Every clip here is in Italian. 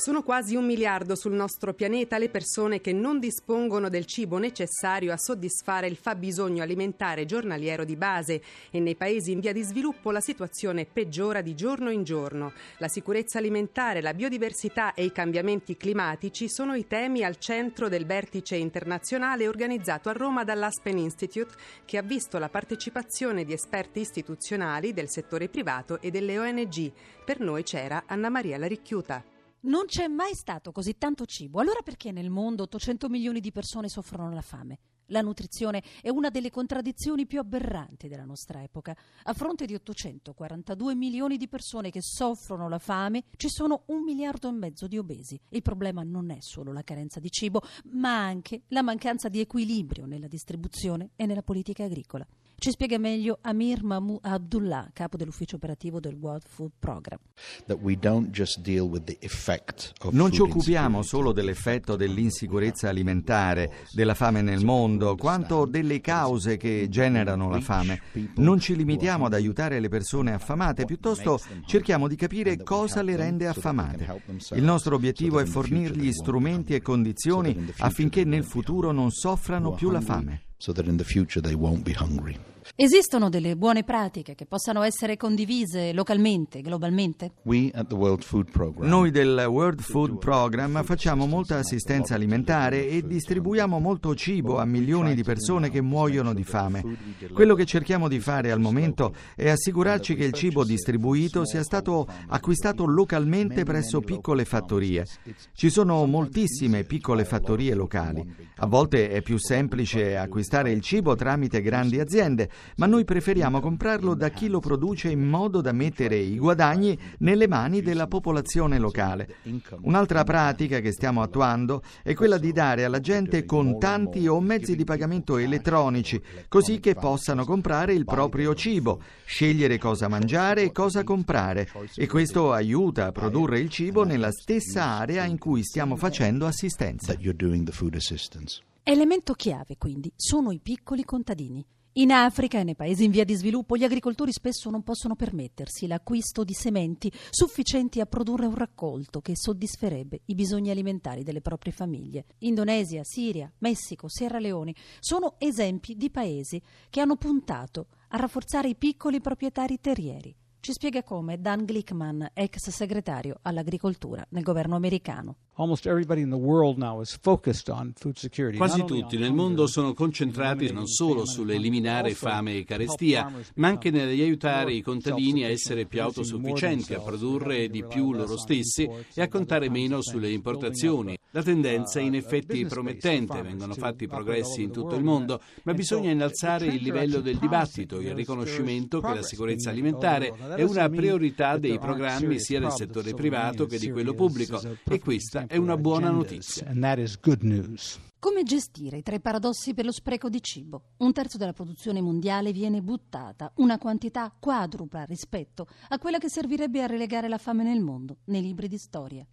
Sono quasi un miliardo sul nostro pianeta le persone che non dispongono del cibo necessario a soddisfare il fabbisogno alimentare giornaliero di base e nei paesi in via di sviluppo la situazione peggiora di giorno in giorno. La sicurezza alimentare, la biodiversità e i cambiamenti climatici sono i temi al centro del vertice internazionale organizzato a Roma dall'Aspen Institute che ha visto la partecipazione di esperti istituzionali del settore privato e delle ONG. Per noi c'era Anna Maria Laricchiuta. Non c'è mai stato così tanto cibo. Allora perché nel mondo 800 milioni di persone soffrono la fame? La nutrizione è una delle contraddizioni più aberranti della nostra epoca. A fronte di 842 milioni di persone che soffrono la fame, ci sono un miliardo e mezzo di obesi. Il problema non è solo la carenza di cibo, ma anche la mancanza di equilibrio nella distribuzione e nella politica agricola. Ci spiega meglio Amir Mahmoud Abdullah, capo dell'ufficio operativo del World Food Program. Non ci occupiamo solo dell'effetto dell'insicurezza alimentare, della fame nel mondo, quanto delle cause che generano la fame. Non ci limitiamo ad aiutare le persone affamate, piuttosto cerchiamo di capire cosa le rende affamate. Il nostro obiettivo è fornirgli strumenti e condizioni affinché nel futuro non soffrano più la fame. so that in the future they won't be hungry. Esistono delle buone pratiche che possano essere condivise localmente, globalmente? Noi del World Food Program facciamo molta assistenza alimentare e distribuiamo molto cibo a milioni di persone che muoiono di fame. Quello che cerchiamo di fare al momento è assicurarci che il cibo distribuito sia stato acquistato localmente presso piccole fattorie. Ci sono moltissime piccole fattorie locali. A volte è più semplice acquistare il cibo tramite grandi aziende, ma noi preferiamo comprarlo da chi lo produce in modo da mettere i guadagni nelle mani della popolazione locale. Un'altra pratica che stiamo attuando è quella di dare alla gente contanti o mezzi di pagamento elettronici, così che possano comprare il proprio cibo, scegliere cosa mangiare e cosa comprare, e questo aiuta a produrre il cibo nella stessa area in cui stiamo facendo assistenza. Elemento chiave, quindi, sono i piccoli contadini. In Africa e nei paesi in via di sviluppo gli agricoltori spesso non possono permettersi l'acquisto di sementi sufficienti a produrre un raccolto che soddisferebbe i bisogni alimentari delle proprie famiglie. Indonesia, Siria, Messico, Sierra Leone sono esempi di paesi che hanno puntato a rafforzare i piccoli proprietari terrieri. Ci spiega come Dan Glickman, ex segretario all'agricoltura nel governo americano. Quasi tutti nel mondo sono concentrati non solo sull'eliminare fame e carestia, ma anche nell'aiutare i contadini a essere più autosufficienti, a produrre di più loro stessi e a contare meno sulle importazioni. La tendenza è in effetti promettente, vengono fatti progressi in tutto il mondo, ma bisogna innalzare il livello del dibattito, il riconoscimento che la sicurezza alimentare è una priorità dei programmi sia del settore privato che di quello pubblico e questa è una buona notizia. Come gestire i tre paradossi per lo spreco di cibo? Un terzo della produzione mondiale viene buttata, una quantità quadrupla rispetto a quella che servirebbe a relegare la fame nel mondo, nei libri di storia.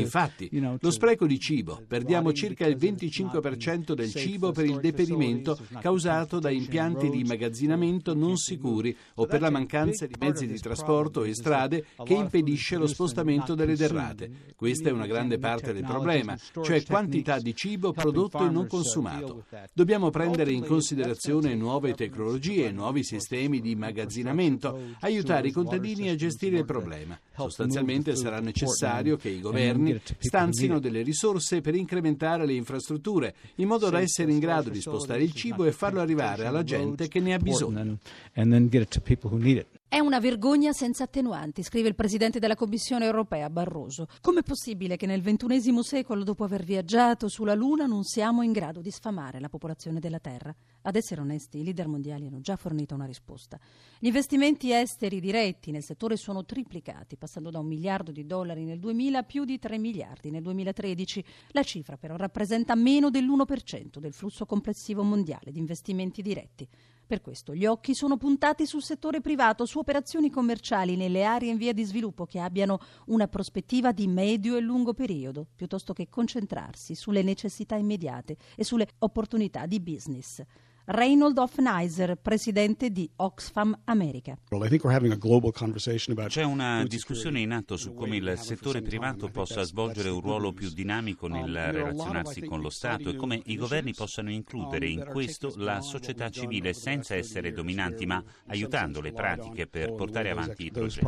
Infatti, lo spreco di cibo, perdiamo circa il 25% del cibo per il deperimento causato da impianti di immagazzinamento non sicuri o per la mancanza di mezzi di trasporto e strade che impedisce lo spostamento delle derrate. Questa è una grande parte del problema cioè quantità di cibo prodotto e non consumato. Dobbiamo prendere in considerazione nuove tecnologie, nuovi sistemi di immagazzinamento, aiutare i contadini a gestire il problema. Sostanzialmente sarà necessario che i governi stanzino delle risorse per incrementare le infrastrutture, in modo da essere in grado di spostare il cibo e farlo arrivare alla gente che ne ha bisogno. È una vergogna senza attenuanti, scrive il presidente della Commissione europea Barroso. Com'è possibile che nel XXI secolo, dopo aver viaggiato sulla Luna, non siamo in grado di sfamare la popolazione della Terra? Ad essere onesti, i leader mondiali hanno già fornito una risposta. Gli investimenti esteri diretti nel settore sono triplicati, passando da un miliardo di dollari nel 2000 a più di 3 miliardi nel 2013. La cifra però rappresenta meno dell'1% del flusso complessivo mondiale di investimenti diretti. Per questo gli occhi sono puntati sul settore privato, su operazioni commerciali nelle aree in via di sviluppo che abbiano una prospettiva di medio e lungo periodo, piuttosto che concentrarsi sulle necessità immediate e sulle opportunità di business. Reynold Hofneiser, presidente di Oxfam America. C'è una discussione in atto su come il settore privato possa svolgere un ruolo più dinamico nel relazionarsi con lo Stato e come i governi possano includere in questo la società civile senza essere dominanti ma aiutando le pratiche per portare avanti i progetti.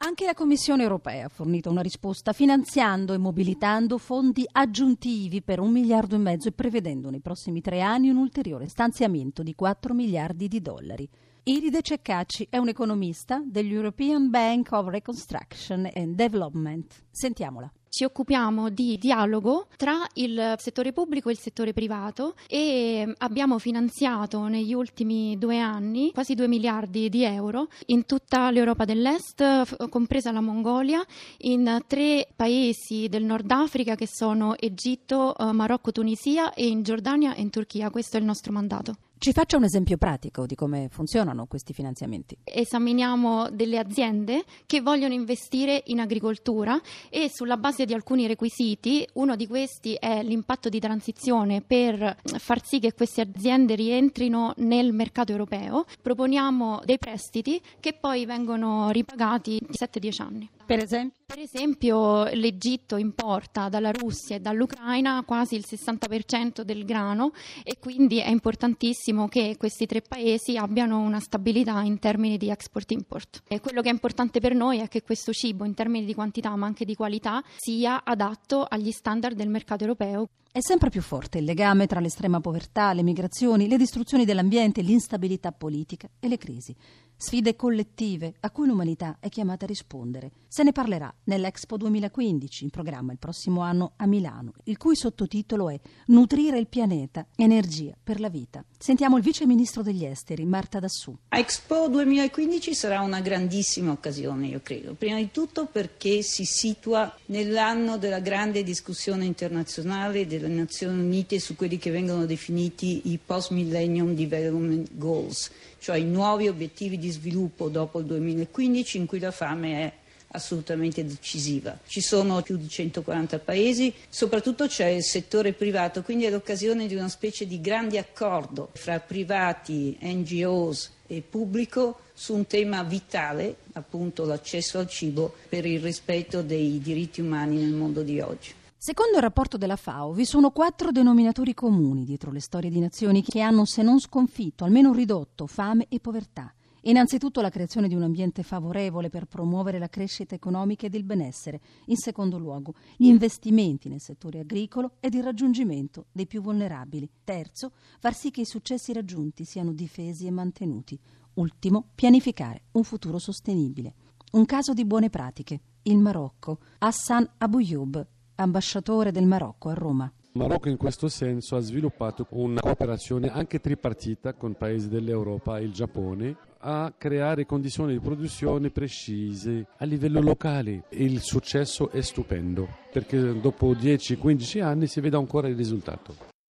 Anche la Commissione europea ha fornito una risposta finanziando e mobilitando fondi aggiuntivi per un miliardo e mezzo e prevedendo nei prossimi tre anni un ulteriore stanziamento di 4 miliardi di dollari. Iride Ceccacci è un economista dell'European Bank of Reconstruction and Development. Sentiamola ci occupiamo di dialogo tra il settore pubblico e il settore privato e abbiamo finanziato negli ultimi due anni quasi 2 miliardi di euro in tutta l'Europa dell'Est, compresa la Mongolia, in tre paesi del Nord Africa che sono Egitto, eh, Marocco, Tunisia e in Giordania e in Turchia. Questo è il nostro mandato. Ci faccia un esempio pratico di come funzionano questi finanziamenti. Esaminiamo delle aziende che vogliono investire in agricoltura e sulla base di alcuni requisiti, uno di questi è l'impatto di transizione per far sì che queste aziende rientrino nel mercato europeo, proponiamo dei prestiti che poi vengono ripagati in 7-10 anni. Per esempio? Per esempio l'Egitto importa dalla Russia e dall'Ucraina quasi il 60% del grano e quindi è importantissimo che questi tre paesi abbiano una stabilità in termini di export-import. E quello che è importante per noi è che questo cibo in termini di quantità ma anche di qualità sia adatto agli standard del mercato europeo. È sempre più forte il legame tra l'estrema povertà, le migrazioni, le distruzioni dell'ambiente, l'instabilità politica e le crisi sfide collettive a cui l'umanità è chiamata a rispondere. Se ne parlerà nell'Expo 2015, in programma il prossimo anno a Milano, il cui sottotitolo è Nutrire il pianeta, energia per la vita. Sentiamo il vice ministro degli esteri, Marta Dassù. Expo 2015 sarà una grandissima occasione, io credo. Prima di tutto perché si situa nell'anno della grande discussione internazionale delle Nazioni Unite su quelli che vengono definiti i Post-Millennium Development Goals, cioè i nuovi obiettivi di sviluppo dopo il 2015 in cui la fame è assolutamente decisiva. Ci sono più di 140 paesi, soprattutto c'è il settore privato, quindi è l'occasione di una specie di grande accordo fra privati, NGOs e pubblico su un tema vitale, appunto l'accesso al cibo per il rispetto dei diritti umani nel mondo di oggi. Secondo il rapporto della FAO vi sono quattro denominatori comuni dietro le storie di nazioni che hanno, se non sconfitto, almeno ridotto fame e povertà. Innanzitutto la creazione di un ambiente favorevole per promuovere la crescita economica ed il benessere. In secondo luogo, gli investimenti nel settore agricolo ed il raggiungimento dei più vulnerabili. Terzo, far sì che i successi raggiunti siano difesi e mantenuti. Ultimo, pianificare un futuro sostenibile. Un caso di buone pratiche. Il Marocco. Hassan Abouyub, ambasciatore del Marocco a Roma. Il Marocco in questo senso ha sviluppato una cooperazione anche tripartita con paesi dell'Europa e il Giappone a creare condizioni di produzione precise a livello locale. Il successo è stupendo perché dopo 10-15 anni si vede ancora il risultato.